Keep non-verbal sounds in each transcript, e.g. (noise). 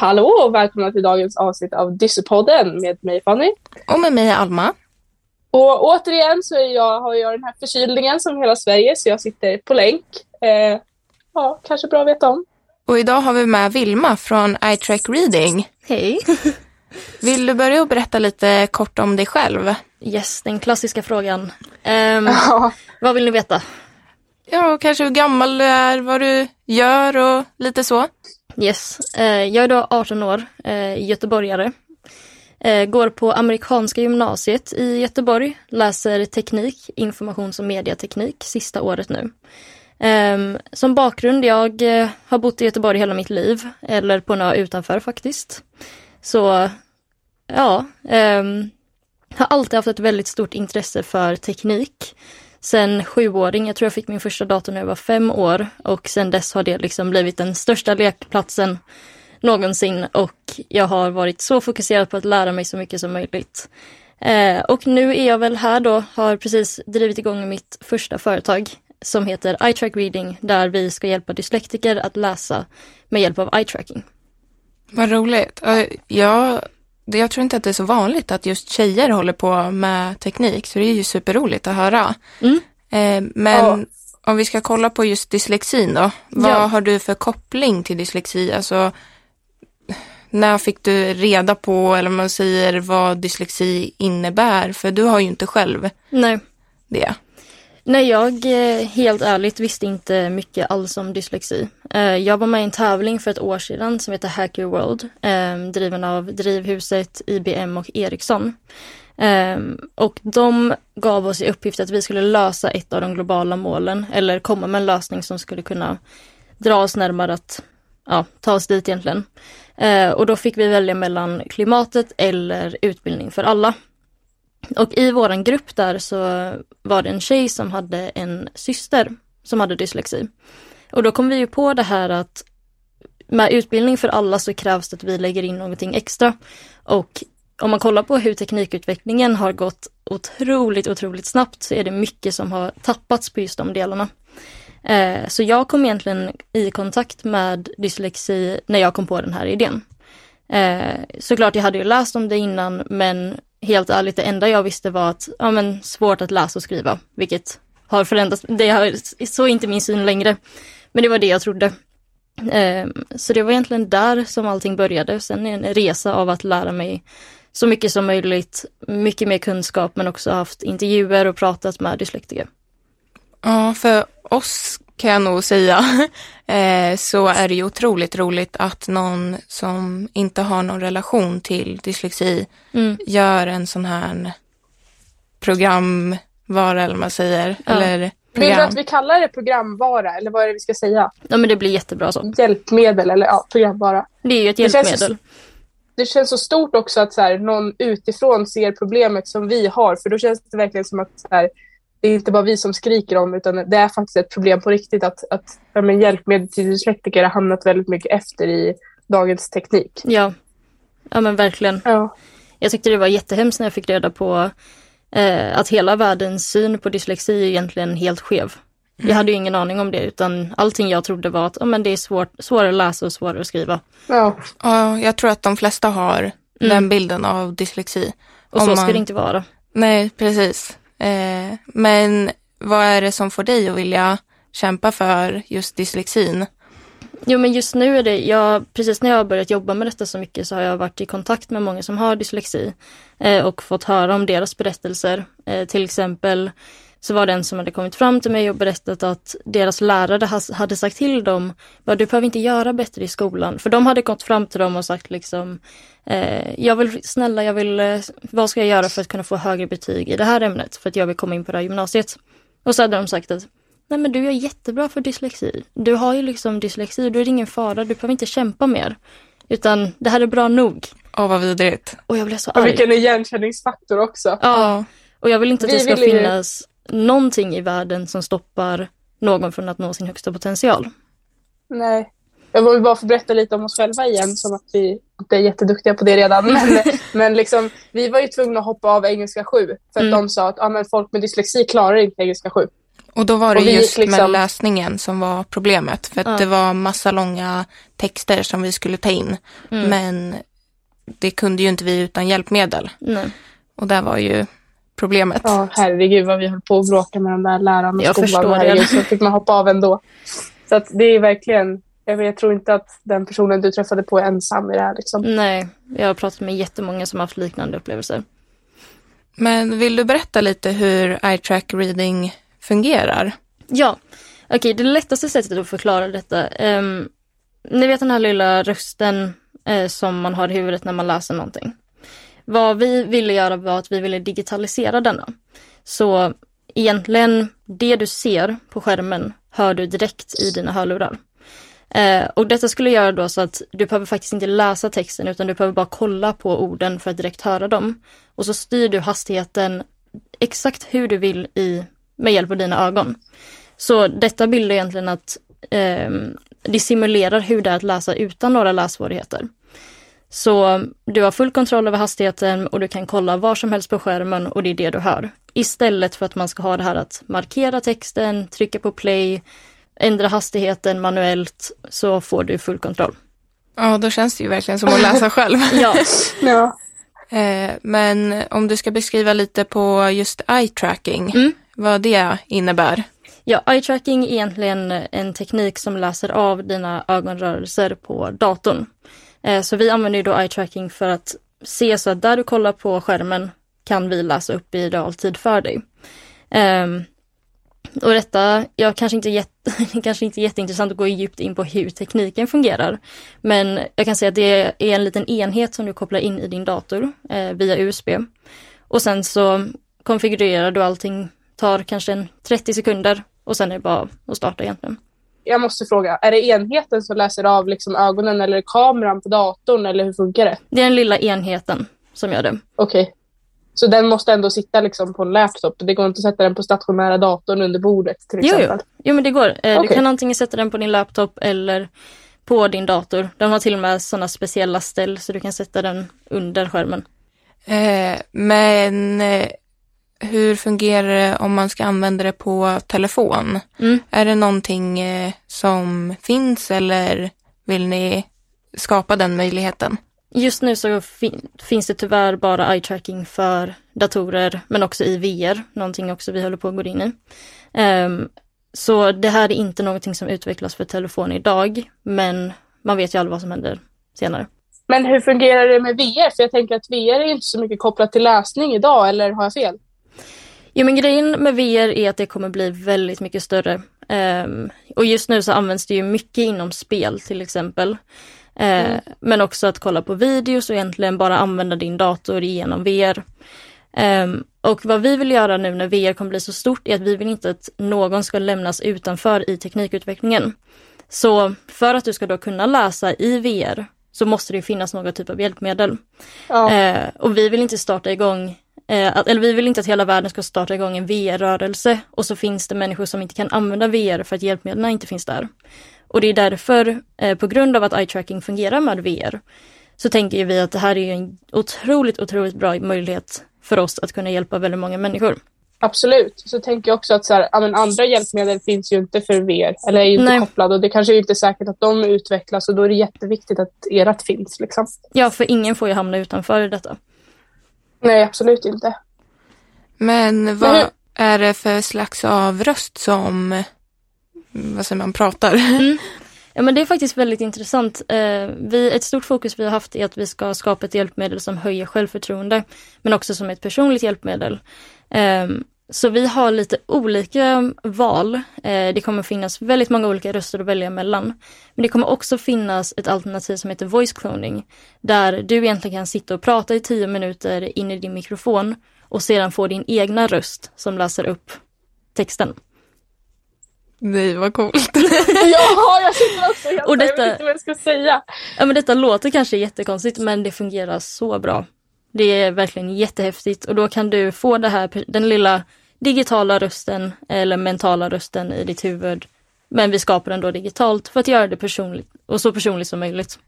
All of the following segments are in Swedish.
Hallå och välkomna till dagens avsnitt av Dyssepodden med mig Fanny. Och med mig Alma. Och återigen så är jag, har jag den här förkylningen som hela Sverige så jag sitter på länk. Eh, ja, kanske bra att veta om. Och idag har vi med Vilma från iTrack Reading. Hej. (laughs) Vill du börja och berätta lite kort om dig själv? Yes, den klassiska frågan. Um, (laughs) ja. Vad vill ni veta? Ja, kanske hur gammal du är, vad du gör och lite så. Yes, eh, jag är då 18 år, eh, göteborgare. Eh, går på amerikanska gymnasiet i Göteborg, läser teknik, informations och mediateknik sista året nu. Ehm, som bakgrund, jag har bott i Göteborg hela mitt liv, eller på en ö utanför faktiskt. Så ja, ehm, har alltid haft ett väldigt stort intresse för teknik. Sen sjuåring, jag tror jag fick min första dator när jag var fem år och sen dess har det liksom blivit den största lekplatsen någonsin och jag har varit så fokuserad på att lära mig så mycket som möjligt. Eh, och nu är jag väl här då, har precis drivit igång mitt första företag som heter iTrack Reading där vi ska hjälpa dyslektiker att läsa med hjälp av eye-tracking. Vad roligt. Jag, jag tror inte att det är så vanligt att just tjejer håller på med teknik så det är ju superroligt att höra. Mm. Eh, men ja. om vi ska kolla på just dyslexin då. Vad ja. har du för koppling till dyslexi? Alltså, när fick du reda på, eller man säger vad dyslexi innebär? För du har ju inte själv Nej. det. Nej, jag eh, helt ärligt visste inte mycket alls om dyslexi. Eh, jag var med i en tävling för ett år sedan som heter Hacker World, ehm, driven av Drivhuset, IBM och Ericsson. Ehm, och de gav oss i uppgift att vi skulle lösa ett av de globala målen eller komma med en lösning som skulle kunna dra oss närmare att ja, ta oss dit egentligen. Eh, och då fick vi välja mellan klimatet eller utbildning för alla. Och i våran grupp där så var det en tjej som hade en syster som hade dyslexi. Och då kom vi ju på det här att med utbildning för alla så krävs det att vi lägger in någonting extra. Och om man kollar på hur teknikutvecklingen har gått otroligt, otroligt snabbt så är det mycket som har tappats på just de delarna. Eh, så jag kom egentligen i kontakt med dyslexi när jag kom på den här idén. Eh, såklart, jag hade ju läst om det innan men helt ärligt, det enda jag visste var att, ja men svårt att läsa och skriva, vilket har förändrats, det har, så inte min syn längre. Men det var det jag trodde. Ehm, så det var egentligen där som allting började. Sen en resa av att lära mig så mycket som möjligt, mycket mer kunskap men också haft intervjuer och pratat med dyslektiker. Ja, för oss kan jag nog säga, (laughs) eh, så är det ju otroligt roligt att någon som inte har någon relation till dyslexi mm. gör en sån här programvara eller vad man säger. Ja. Eller program. Vill du att vi kallar det programvara eller vad är det vi ska säga? Ja men det blir jättebra så. Hjälpmedel eller ja, programvara. Det är ju ett hjälpmedel. Det känns, det känns så stort också att så här, någon utifrån ser problemet som vi har för då känns det verkligen som att så här, det är inte bara vi som skriker om utan det är faktiskt ett problem på riktigt att, att ja, men hjälpmedel till dyslektiker har hamnat väldigt mycket efter i dagens teknik. Ja, ja men verkligen. Ja. Jag tyckte det var jättehemskt när jag fick reda på eh, att hela världens syn på dyslexi är egentligen helt skev. Jag hade ju ingen aning om det utan allting jag trodde var att oh, men det är svårt, svårare att läsa och svårare att skriva. Ja, ja jag tror att de flesta har mm. den bilden av dyslexi. Och så man... ska det inte vara. Nej, precis. Eh, men vad är det som får dig att vilja kämpa för just dyslexin? Jo men just nu är det, jag, precis när jag har börjat jobba med detta så mycket så har jag varit i kontakt med många som har dyslexi eh, och fått höra om deras berättelser. Eh, till exempel så var det en som hade kommit fram till mig och berättat att deras lärare hade sagt till dem, du behöver inte göra bättre i skolan. För de hade gått fram till dem och sagt liksom, eh, jag vill, snälla, jag vill, eh, vad ska jag göra för att kunna få högre betyg i det här ämnet? För att jag vill komma in på det här gymnasiet. Och så hade de sagt att, nej men du är jättebra för dyslexi. Du har ju liksom dyslexi, då är ingen fara, du behöver inte kämpa mer. Utan det här är bra nog. Åh, vad vidrigt. Och jag blev så arg. Och vilken igenkänningsfaktor också. Ja. Och jag vill inte att Vi det ska finnas någonting i världen som stoppar någon från att nå sin högsta potential. Nej. Jag vill bara få berätta lite om oss själva igen, som att vi inte är jätteduktiga på det redan. (laughs) Men, men liksom, vi var ju tvungna att hoppa av engelska 7 för att mm. de sa att ah, men folk med dyslexi klarar inte engelska 7. Och då var det just liksom- med läsningen som var problemet. För att Ja. det var massa långa texter som vi skulle ta in. Mm. Men det kunde ju inte vi utan hjälpmedel. Nej. Och där var ju problemet. Ja, herregud vad vi höll på att bråka med de där lärarna i Jag skolan. förstår det. herregud, Så fick man hoppa av ändå. Så att det är verkligen, jag, jag tror inte att den personen du träffade på är ensam i det här. Liksom. Nej, jag har pratat med jättemånga som har haft liknande upplevelser. Men vill du berätta lite hur eye track reading fungerar? Ja, okej, det lättaste sättet att förklara detta. Um, ni vet den här lilla rösten eh, som man har i huvudet när man läser någonting. Vad vi ville göra var att vi ville digitalisera denna. Så egentligen, det du ser på skärmen hör du direkt i dina hörlurar. Eh, och detta skulle göra då så att du behöver faktiskt inte läsa texten utan du behöver bara kolla på orden för att direkt höra dem. Och så styr du hastigheten exakt hur du vill i, med hjälp av dina ögon. Så detta bildar egentligen att eh, det simulerar hur det är att läsa utan några lässvårigheter. Så du har full kontroll över hastigheten och du kan kolla var som helst på skärmen och det är det du hör. Istället för att man ska ha det här att markera texten, trycka på play, ändra hastigheten manuellt så får du full kontroll. Ja, då känns det ju verkligen som att läsa själv. (laughs) Ja, (laughs) Ja. Eh, Men om du ska beskriva lite på just eye tracking, Mm. vad det innebär. ja eye tracking är egentligen en teknik som läser av dina ögonrörelser på datorn. Eh, så vi använder ju då eye tracking för att se så att där du kollar på skärmen kan vi läsa upp i realtid för dig. Ehm, och detta, jag kanske inte, jätte, (laughs) kanske inte jätteintressant att gå djupt in på hur tekniken fungerar. Men jag kan säga att det är en liten enhet som du kopplar in i din dator eh, via USB. Och sen så konfigurerar du allting, tar kanske en 30 sekunder och sen är det bara att starta egentligen. Jag måste fråga, är det enheten som läser av liksom ögonen eller kameran på datorn eller hur funkar det? Det är den lilla enheten som gör det. Okej. Så den måste ändå sitta liksom på en laptop? Det går inte att sätta den på stationära datorn under bordet till Jo, exempel? jo. jo men det går. Eh, Du kan antingen sätta den på din laptop eller på din dator. Den har till och med sådana speciella ställ så du kan sätta den under skärmen. Eh, Men eh, hur fungerar det om man ska använda det på telefon? Mm. Är det någonting eh, som finns eller vill ni skapa den möjligheten? Just nu så fin- finns det tyvärr bara eye tracking för datorer men också i VR, någonting också vi håller på att gå in i. Ehm, så det här är inte någonting som utvecklas för telefon idag men man vet ju aldrig vad som händer senare. Men hur fungerar det med VR? För jag tänker att VR är inte så mycket kopplat till läsning idag, eller har jag fel? Jo men grejen med VR är att det kommer bli väldigt mycket större. Ehm, och just nu så används det ju mycket inom spel till exempel. Eh, Men också att kolla på videos och egentligen bara använda din dator genom VR. Ehm, och vad vi vill göra nu när VR kommer bli så stort är att vi vill inte att någon ska lämnas utanför i teknikutvecklingen. Så för att du ska då kunna läsa i VR så måste det finnas någon typ av hjälpmedel. Ja. Eh, och vi vill inte starta igång, att, eller vi vill inte att hela världen ska starta igång en VR-rörelse och så finns det människor som inte kan använda VR för att hjälpmedlen inte finns där. Och det är därför, eh, på grund av att eye tracking fungerar med VR, så tänker vi att det här är en otroligt, otroligt bra möjlighet för oss att kunna hjälpa väldigt många människor. Absolut. Så tänker jag också att så här, ja, andra hjälpmedel finns ju inte för VR, eller är ju inte Nej. kopplade och det kanske är inte säkert att de utvecklas och då är det jätteviktigt att ert finns. Liksom. Ja, för ingen får ju hamna utanför detta. Nej, absolut inte. Men vad hur- är det för slags av röst som, vad säger man, pratar? (laughs) Ja men det är faktiskt väldigt intressant. Eh, vi, ett stort fokus vi har haft är att vi ska skapa ett hjälpmedel som höjer självförtroende, men också som ett personligt hjälpmedel. Så vi har lite olika val. Eh, det kommer finnas väldigt många olika röster att välja mellan. Men det kommer också finnas ett alternativ som heter voice cloning, där du egentligen kan sitta och prata i tio minuter in i din mikrofon och sedan få din egna röst som läser upp texten. Nej, vad coolt. (laughs) ja, jag sitter också helt Och där. detta- Jag vet inte vad jag ska säga. Ja men detta låter kanske jättekonstigt men det fungerar så bra. Det är verkligen jättehäftigt och då kan du få det här, den lilla digitala rösten eller mentala rösten i ditt huvud. Men vi skapar den då digitalt för att göra det personligt och så personligt som möjligt.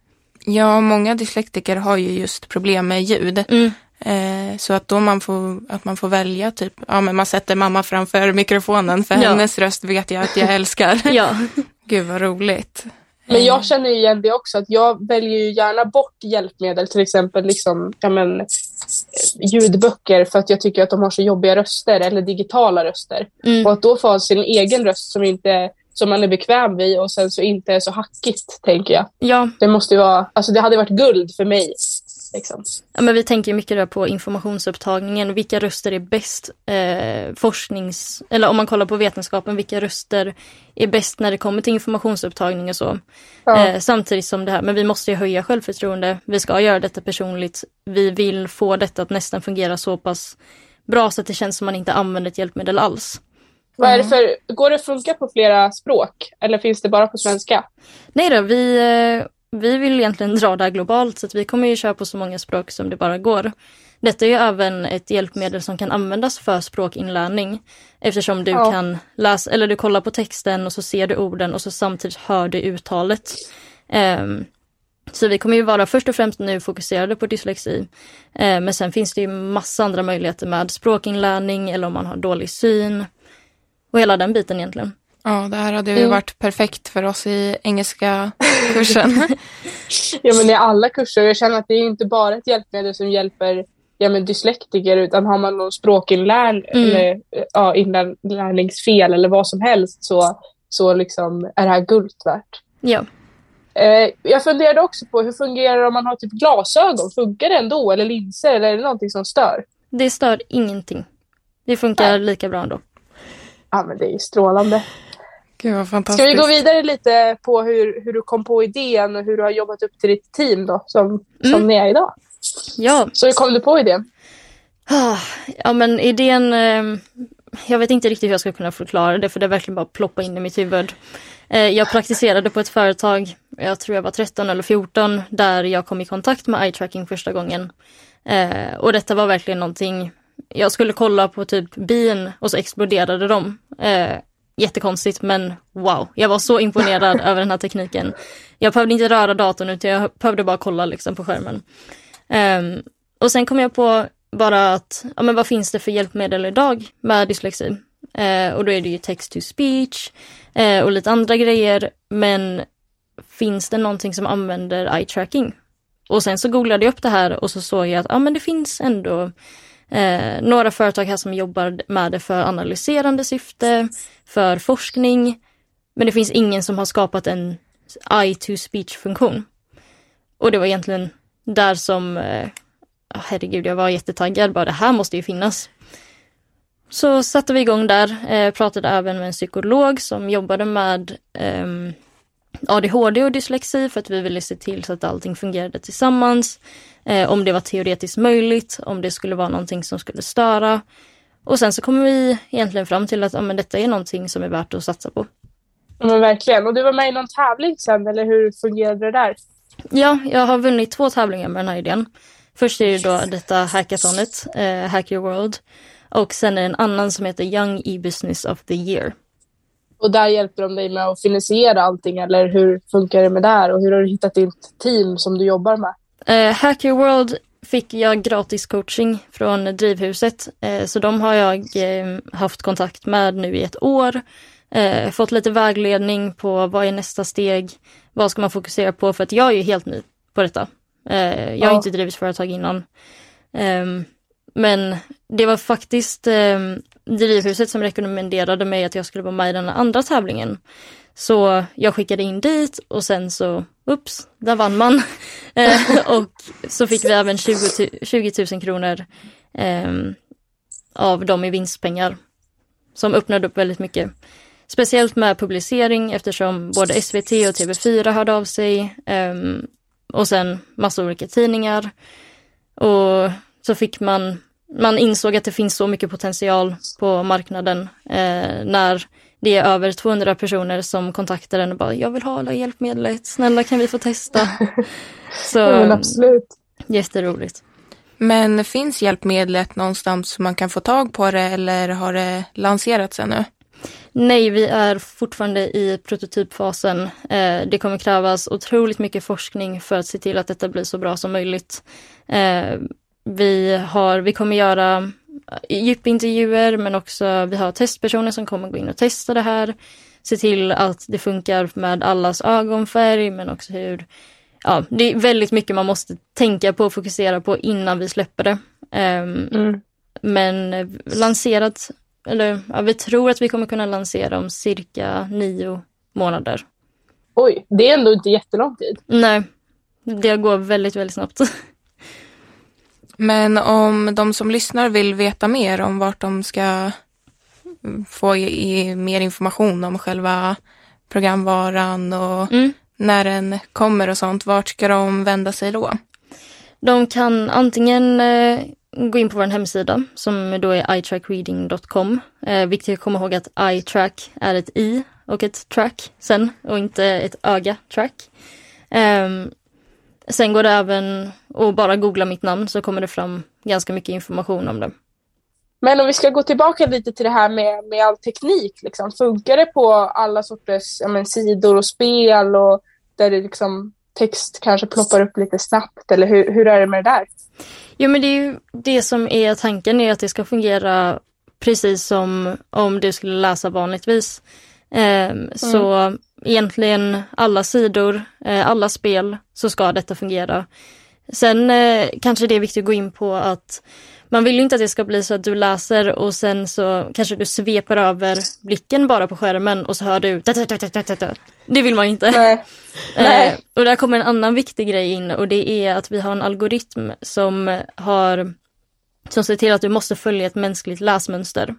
Ja, många dyslektiker har ju just problem med ljud. Mm. Eh, så att då man får, att man får välja typ, ja men man sätter mamma framför mikrofonen för ja. hennes röst vet jag att jag älskar. ja. (laughs) Gud vad roligt. Men jag känner igen det också, att jag väljer ju gärna bort hjälpmedel, till exempel liksom, ja men, ljudböcker för att jag tycker att de har så jobbiga röster eller digitala röster. Mm. Och att då få ha sin egen röst som, inte, som man är bekväm vid och sen så inte är så hackigt, tänker jag. Ja. Det måste ju vara, alltså det hade varit guld för mig Liksom. Ja, men vi tänker mycket där på informationsupptagningen. Vilka röster är bäst eh, forsknings... Eller om man kollar på vetenskapen, vilka röster är bäst när det kommer till informationsupptagning och så. Ja. Eh, samtidigt som det här, men vi måste ju höja självförtroende. Vi ska göra detta personligt. Vi vill få detta att nästan fungera så pass bra så att det känns som man inte använder ett hjälpmedel alls. Vad är det för, går det att funka på flera språk eller finns det bara på svenska? Nej då, vi, eh, vi vill egentligen dra det här globalt så att vi kommer ju köra på så många språk som det bara går. Detta är ju även ett hjälpmedel som kan användas för språkinlärning eftersom du ja. kan läsa, eller du kollar på texten och så ser du orden och så samtidigt hör du uttalet. Um, så vi kommer ju vara först och främst nu fokuserade på dyslexi. Uh, men sen finns det ju massa andra möjligheter med språkinlärning eller om man har dålig syn och hela den biten egentligen. Ja, det här hade ju varit perfekt för oss i engelska kursen. (laughs) (laughs) ja, men i alla kurser. Jag känner att det är inte bara ett hjälpmedel som hjälper ja, men dyslektiker, utan har man någon språkinlärning mm. eller ja, inlärningsfel eller vad som helst så, så liksom är det här guld värt. Ja. Eh, jag funderade också på hur fungerar det om man har typ glasögon? Funkar det ändå? Eller linser? Eller är det någonting som stör? Det stör ingenting. Det funkar Nej. lika bra ändå. Ja, men det är ju strålande. Gud vad fantastiskt. Ska vi gå vidare lite på hur, hur du kom på idén och hur du har jobbat upp till ditt team då, som, mm. som ni är idag? Ja. Så hur kom du på idén? Ah, ja men idén, eh, jag vet inte riktigt hur jag ska kunna förklara det för det verkligen bara ploppa in i mitt huvud. Eh, jag praktiserade på ett företag, jag tror jag var 13 eller 14, där jag kom i kontakt med eye tracking första gången. Eh, och detta var verkligen någonting, jag skulle kolla på typ bin och så exploderade de. Jättekonstigt men wow, jag var så imponerad (laughs) över den här tekniken. Jag behövde inte röra datorn utan jag behövde bara kolla liksom på skärmen. Um, och sen kom jag på bara att, ja men vad finns det för hjälpmedel idag med dyslexi? Uh, och då är det ju text to speech uh, och lite andra grejer. Men finns det någonting som använder eye tracking? Och sen så googlade jag upp det här och så såg jag att ja men det finns ändå Eh, några företag här som jobbar med det för analyserande syfte, för forskning. Men det finns ingen som har skapat en eye-to-speech-funktion. Och det var egentligen där som, eh, ah, herregud, jag var jättetaggad, bara det här måste ju finnas. Så satte vi igång där, eh, pratade även med en psykolog som jobbade med eh, ADHD och dyslexi för att vi ville se till så att allting fungerade tillsammans. Eh, om det var teoretiskt möjligt, om det skulle vara någonting som skulle störa. Och sen så kommer vi egentligen fram till att ja, men detta är någonting som är värt att satsa på. Ja, men verkligen. Och du var med i någon tävling sen, eller hur fungerade det där? Ja, jag har vunnit två tävlingar med den här idén. Först är det då detta hackathonet, eh, Hack Your World. Och sen är det en annan som heter Young E-Business of the Year. Och där hjälper de dig med att finansiera allting, eller hur funkar det med det? Och hur har du hittat ditt team som du jobbar med? Eh, Hack Your World fick jag gratis coaching från Drivhuset. Eh, så de har jag eh, haft kontakt med nu i ett år. Eh, fått lite vägledning på vad är nästa steg? Vad ska man fokusera på? För att jag är ju helt ny på detta. Jag har ja. inte drivit företag innan. Ehm, men det var faktiskt ehm, Drivhuset som rekommenderade mig att jag skulle vara med i den andra tävlingen. Så jag skickade in dit och sen så, ups, där vann man. (laughs) Eh, och så fick vi även 20, 20 000 kronor eh, av dem i vinstpengar. Som öppnade upp väldigt mycket. Speciellt med publicering eftersom både SVT och TV4 hörde av sig. Eh, och sen massa olika tidningar. Och så fick man, man insåg att det finns så mycket potential på marknaden eh, när det är över 200 personer som kontaktar en och bara jag vill ha alla hjälpmedlet, snälla kan vi få testa? (laughs) Så, ja, absolut. Jätteroligt. Men finns hjälpmedlet någonstans som man kan få tag på det eller har det lanserats ännu? Nej, vi är fortfarande i prototypfasen. Eh, det kommer krävas otroligt mycket forskning för att se till att detta blir så bra som möjligt. Eh, vi, har, vi kommer göra djupintervjuer men också vi har testpersoner som kommer gå in och testa det här. Se till att det funkar med allas ögonfärg men också hur Ja, det är väldigt mycket man måste tänka på och fokusera på innan vi släpper det. Um, mm. Men eh, lanserat, eller ja, vi tror att vi kommer kunna lansera om cirka nio månader. Oj, det är ändå inte jättelång tid. Nej, det går väldigt, väldigt snabbt. (laughs) Men om de som lyssnar vill veta mer om vart de ska få i, mer information om själva programvaran och mm. när den kommer och sånt, vart ska de vända sig då? De kan antingen eh, gå in på vår hemsida som då är itrackreading.com. Eh, viktigt att komma ihåg att iTrack är ett i och ett track sen och inte ett öga-track. Eh, sen går det även att bara googla mitt namn så kommer det fram ganska mycket information om det. Men om vi ska gå tillbaka lite till det här med, med all teknik, liksom. funkar det på alla sorters men, sidor och spel och där det liksom text kanske ploppar upp lite snabbt eller hur, hur är det med det där? Jo men det är ju det som är tanken är att det ska fungera precis som om du skulle läsa vanligtvis. Eh, mm. Så egentligen alla sidor, eh, alla spel så ska detta fungera. Sen eh, kanske det är viktigt att gå in på att man vill ju inte att det ska bli så att du läser och sen så kanske du sveper över blicken bara på skärmen och så hör du Det vill man inte. Nej. Nej. och där kommer en annan viktig grej in och det är att vi har en algoritm som har som ser till att du måste följa ett mänskligt läsmönster.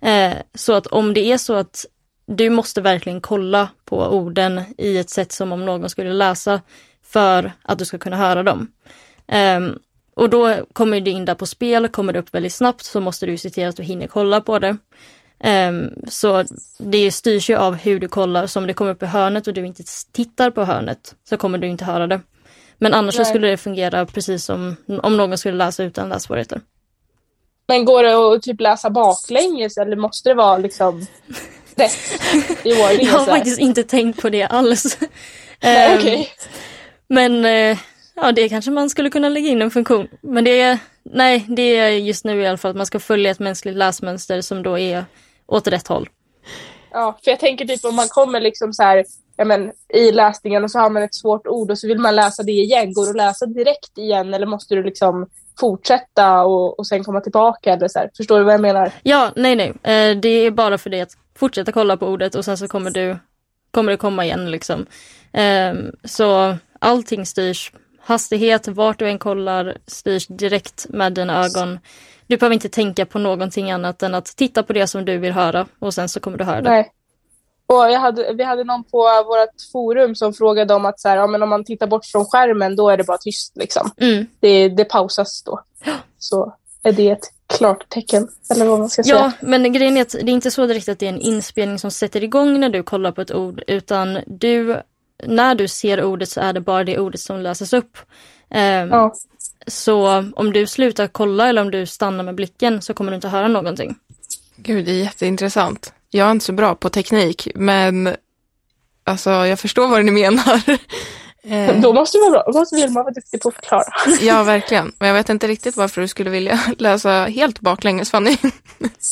Eh, så att om det är så att du måste verkligen kolla på orden i ett sätt som om någon skulle läsa för att du ska kunna höra dem. Um, och då kommer det in där på spel, kommer det upp väldigt snabbt så måste du se till att du hinner kolla på det. Um, så det styrs ju av hur du kollar, så om det kommer upp i hörnet och du inte tittar på hörnet så kommer du inte höra det. Men annars så skulle det fungera precis som om någon skulle läsa utan lässvårigheter. Men går det att typ läsa baklänges eller måste det vara liksom rätt i ordning? Jag har faktiskt inte tänkt på det alls. (laughs) Nej, um, okay. Men uh, ja, det kanske man skulle kunna lägga in en funktion. Men det är, nej, det är just nu i alla fall att man ska följa ett mänskligt läsmönster som då är åt rätt håll. Ja, för jag tänker typ om man kommer liksom så här, ja men i läsningen och så har man ett svårt ord och så vill man läsa det igen. Går det att läsa direkt igen eller måste du liksom fortsätta och, och sen komma tillbaka eller så här? Förstår du vad jag menar? Ja, nej, nej. Eh, det är bara för dig att fortsätta kolla på ordet och sen så kommer du kommer det komma igen liksom. Eh, så allting styrs hastighet, vart du än kollar, styrs direkt med dina ögon. Du behöver inte tänka på någonting annat än att titta på det som du vill höra och sen så kommer du höra det. Nej. Och hade, vi hade någon på vårt forum som frågade om att så här, ja, men om man tittar bort från skärmen då är det bara tyst. Liksom. Mm. Det, det pausas då. Så är det ett klart tecken. Eller vad man ska säga. Ja, men grejen är att det är inte så direkt att det är en inspelning som sätter igång när du kollar på ett ord utan du när du ser ordet så är det bara det ordet som läses upp. Um, ja. Så om du slutar kolla eller om du stannar med blicken så kommer du inte höra någonting. Gud, det är jätteintressant. Jag är inte så bra på teknik, men alltså jag förstår vad ni menar. (laughs) Eh. Då måste man vara, måste Vilma vara duktig på att förklara. (laughs) Ja, verkligen. Men jag vet inte riktigt varför du skulle vilja (laughs) läsa helt baklänges, Fanny.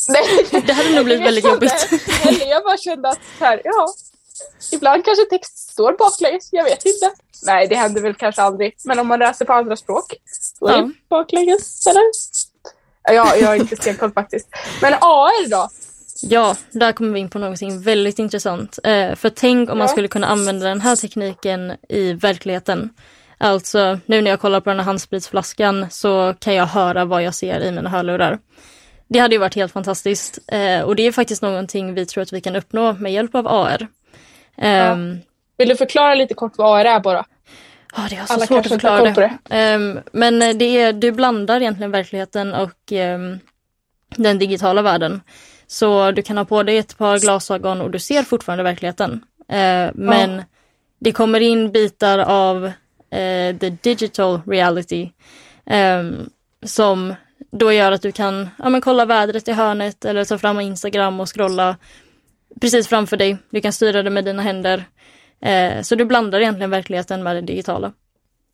Nej, (laughs) det hade nog blivit väldigt jobbigt. Eller jag bara kände att här, ja, Ibland kanske text står baklänges, jag vet inte. Nej, det händer väl kanske aldrig. Men om man läser på andra språk, då är det baklänges, eller? Ja, jag har inte stenkoll faktiskt. Men AR då? Ja, där kommer vi in på någonting väldigt intressant. Eh, för tänk om man skulle kunna använda den här tekniken i verkligheten. Alltså, nu när jag kollar på den här handspritsflaskan så kan jag höra vad jag ser i mina hörlurar. Det hade ju varit helt fantastiskt eh, och det är faktiskt någonting vi tror att vi kan uppnå med hjälp av AR. Ja. Um, Vill du förklara lite kort vad AR är bara? Ja, det är så Alla svårt att förklara det. det. Um, men det är, du blandar egentligen verkligheten och um, den digitala världen. Så du kan ha på dig ett par glasögon och du ser fortfarande verkligheten. Uh, men ja. det kommer in bitar av uh, the digital reality um, som då gör att du kan ja, men kolla vädret i hörnet eller ta fram Instagram och scrolla precis framför dig. Du kan styra det med dina händer. Eh, så du blandar egentligen verkligheten med det digitala.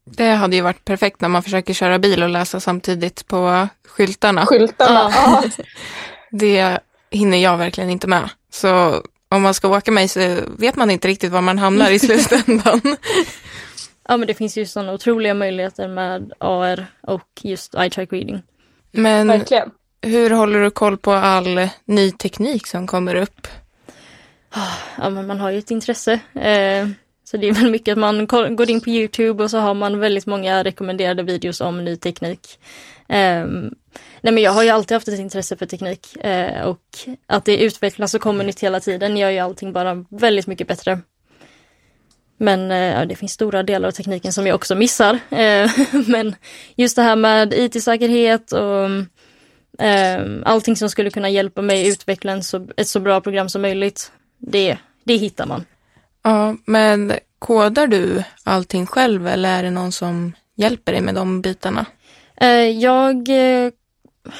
Det hade ju varit perfekt när man försöker köra bil och läsa samtidigt på skyltarna. Skyltarna, ja. (laughs) Det hinner jag verkligen inte med. Så om man ska åka mig så vet man inte riktigt var man hamnar i (laughs) slutändan. Ja men det finns ju sådana otroliga möjligheter med AR och just eye track reading. Men Verkligen. hur håller du koll på all ny teknik som kommer upp? Ja men man har ju ett intresse. Eh, så det är väl mycket att man går in på Youtube och så har man väldigt många rekommenderade videos om ny teknik. Nej men jag har ju alltid haft ett intresse för teknik eh, och att det utvecklas och kommer nytt hela tiden gör ju allting bara väldigt mycket bättre. Men eh, det finns stora delar av tekniken som jag också missar. Eh, (laughs) men just det här med IT-säkerhet och eh, allting som skulle kunna hjälpa mig utveckla en så, ett så bra program som möjligt, det, det hittar man. Ja, men kodar du allting själv eller är det någon som hjälper dig med de bitarna? Eh, jag, eh,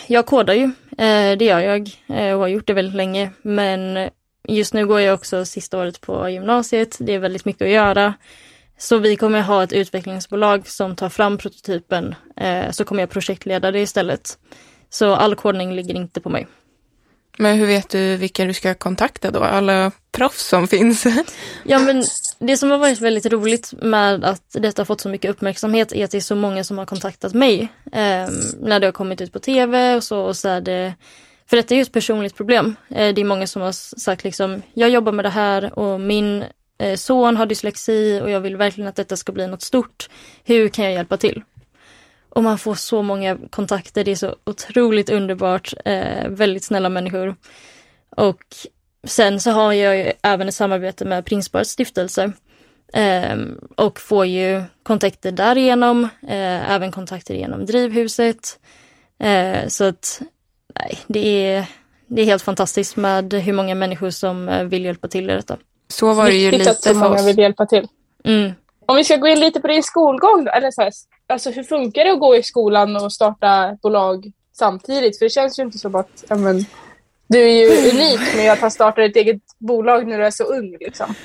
jag kodar ju, eh, det gör jag eh, och har gjort det väldigt länge. Men just nu går jag också sista året på gymnasiet. Det är väldigt mycket att göra. Så vi kommer ha ett utvecklingsbolag som tar fram prototypen. Eh, så kommer jag projektleda det istället. Så all kodning ligger inte på mig. Men hur vet du vilka du ska kontakta då? Alla proffs som finns? Ja men det som har varit väldigt roligt med att detta har fått så mycket uppmärksamhet är att det är så många som har kontaktat mig. Eh, när det har kommit ut på tv och så, och så är det för detta är ju ett personligt problem. Eh, det är många som har sagt liksom, jag jobbar med det här och min eh, son har dyslexi och jag vill verkligen att detta ska bli något stort. Hur kan jag hjälpa till? Och man får så många kontakter, det är så otroligt underbart, eh, väldigt snälla människor. Och sen så har jag ju även ett samarbete med Prinsparets stiftelse. Eh, och får ju kontakter därigenom, eh, även kontakter genom Drivhuset. Eh, så att nej, det är, det är helt fantastiskt med hur många människor som eh, vill hjälpa till i detta. Så var det ju lite för många oss. vill hjälpa till. Mm. Om vi ska gå in lite på din skolgång då, eller så här, alltså hur funkar det att gå i skolan och starta bolag samtidigt? För det känns ju inte som att, ja, men, du är ju (clears throat) unik med att ha startat ett eget bolag när du är så ung liksom.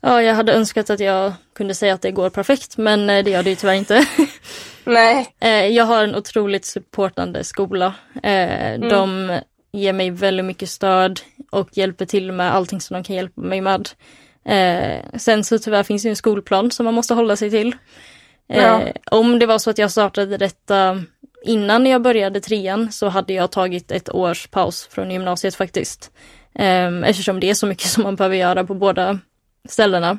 Ja, jag hade önskat att jag kunde säga att det går perfekt, men eh, det gör det ju tyvärr inte. (laughs) Nej, Eh, Jag har en otroligt supportande skola. Eh, De ger mig väldigt mycket stöd och hjälper till med allting som de kan hjälpa mig med. Sen så tyvärr finns det en skolplan som man måste hålla sig till. Eh, Ja. Om det var så att jag startade detta innan jag började trean så hade jag tagit ett års paus från gymnasiet faktiskt. Eh, Eftersom det är så mycket (laughs) som man behöver göra på båda ställena.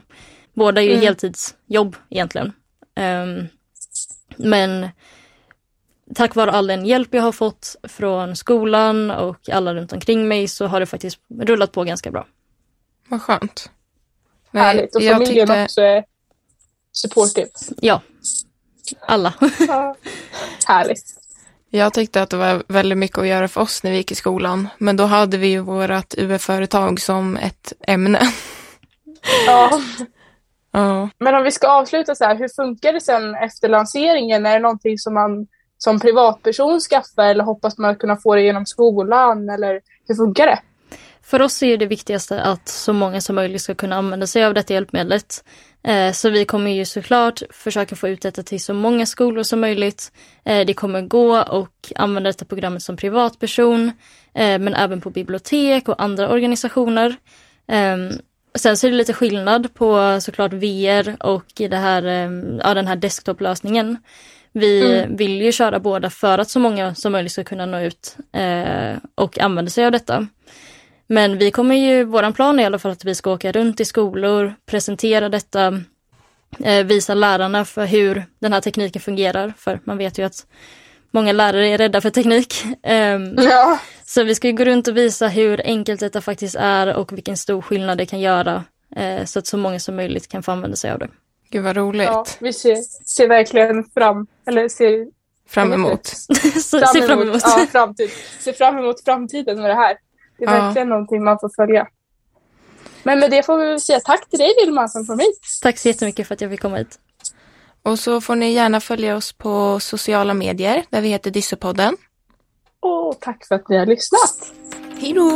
Båda är ju Mm. heltidsjobb egentligen. Ehm, men tack vare all den hjälp jag har fått från skolan och alla runt omkring mig så har det faktiskt rullat på ganska bra. Vad skönt. Nej, härligt. Och jag familjen tyckte- också är supportive. Ja, alla. (laughs) Ja. härligt. Jag tyckte att det var väldigt mycket att göra för oss när vi gick i skolan. Men då hade vi ju vårt UF-företag som ett ämne. Ja. (laughs) Ja. Men om vi ska avsluta så här, hur funkar det sen efter lanseringen? Är det någonting som man som privatperson skaffar eller hoppas man kunna få det genom skolan? Eller hur funkar det? För oss är det viktigaste att så många som möjligt ska kunna använda sig av detta hjälpmedlet. Eh, Så vi kommer ju såklart försöka få ut detta till så många skolor som möjligt. Eh, Det kommer gå och använda detta programmet som privatperson, eh, men även på bibliotek och andra organisationer. Ehm, Sen så är det lite skillnad på såklart VR och det här, ehm, ja, den här desktoplösningen. Vi vill ju köra båda för att så många som möjligt ska kunna nå ut och använda sig av detta. Men vi kommer ju, våran plan är i alla fall att vi ska åka runt i skolor, presentera detta, eh, visa lärarna för hur den här tekniken fungerar. För man vet ju att många lärare är rädda för teknik. Ehm, Ja, så vi ska ju gå runt och visa hur enkelt detta faktiskt är och vilken stor skillnad det kan göra. eh, Så att så många som möjligt kan få använda sig av det. Gud vad roligt. ja vi ser, ser verkligen fram, eller ser Fram emot. (laughs) Se fram emot. Ja, framtid. Ser fram emot framtiden med det här. Det är Ja. verkligen någonting man får följa. Men med det får vi säga tack till dig Vilma som kom hit. Tack så jättemycket för att jag fick komma hit. Och så får ni gärna följa oss på sociala medier där vi heter Dyssepodden. Och tack för att ni har lyssnat. Hej då!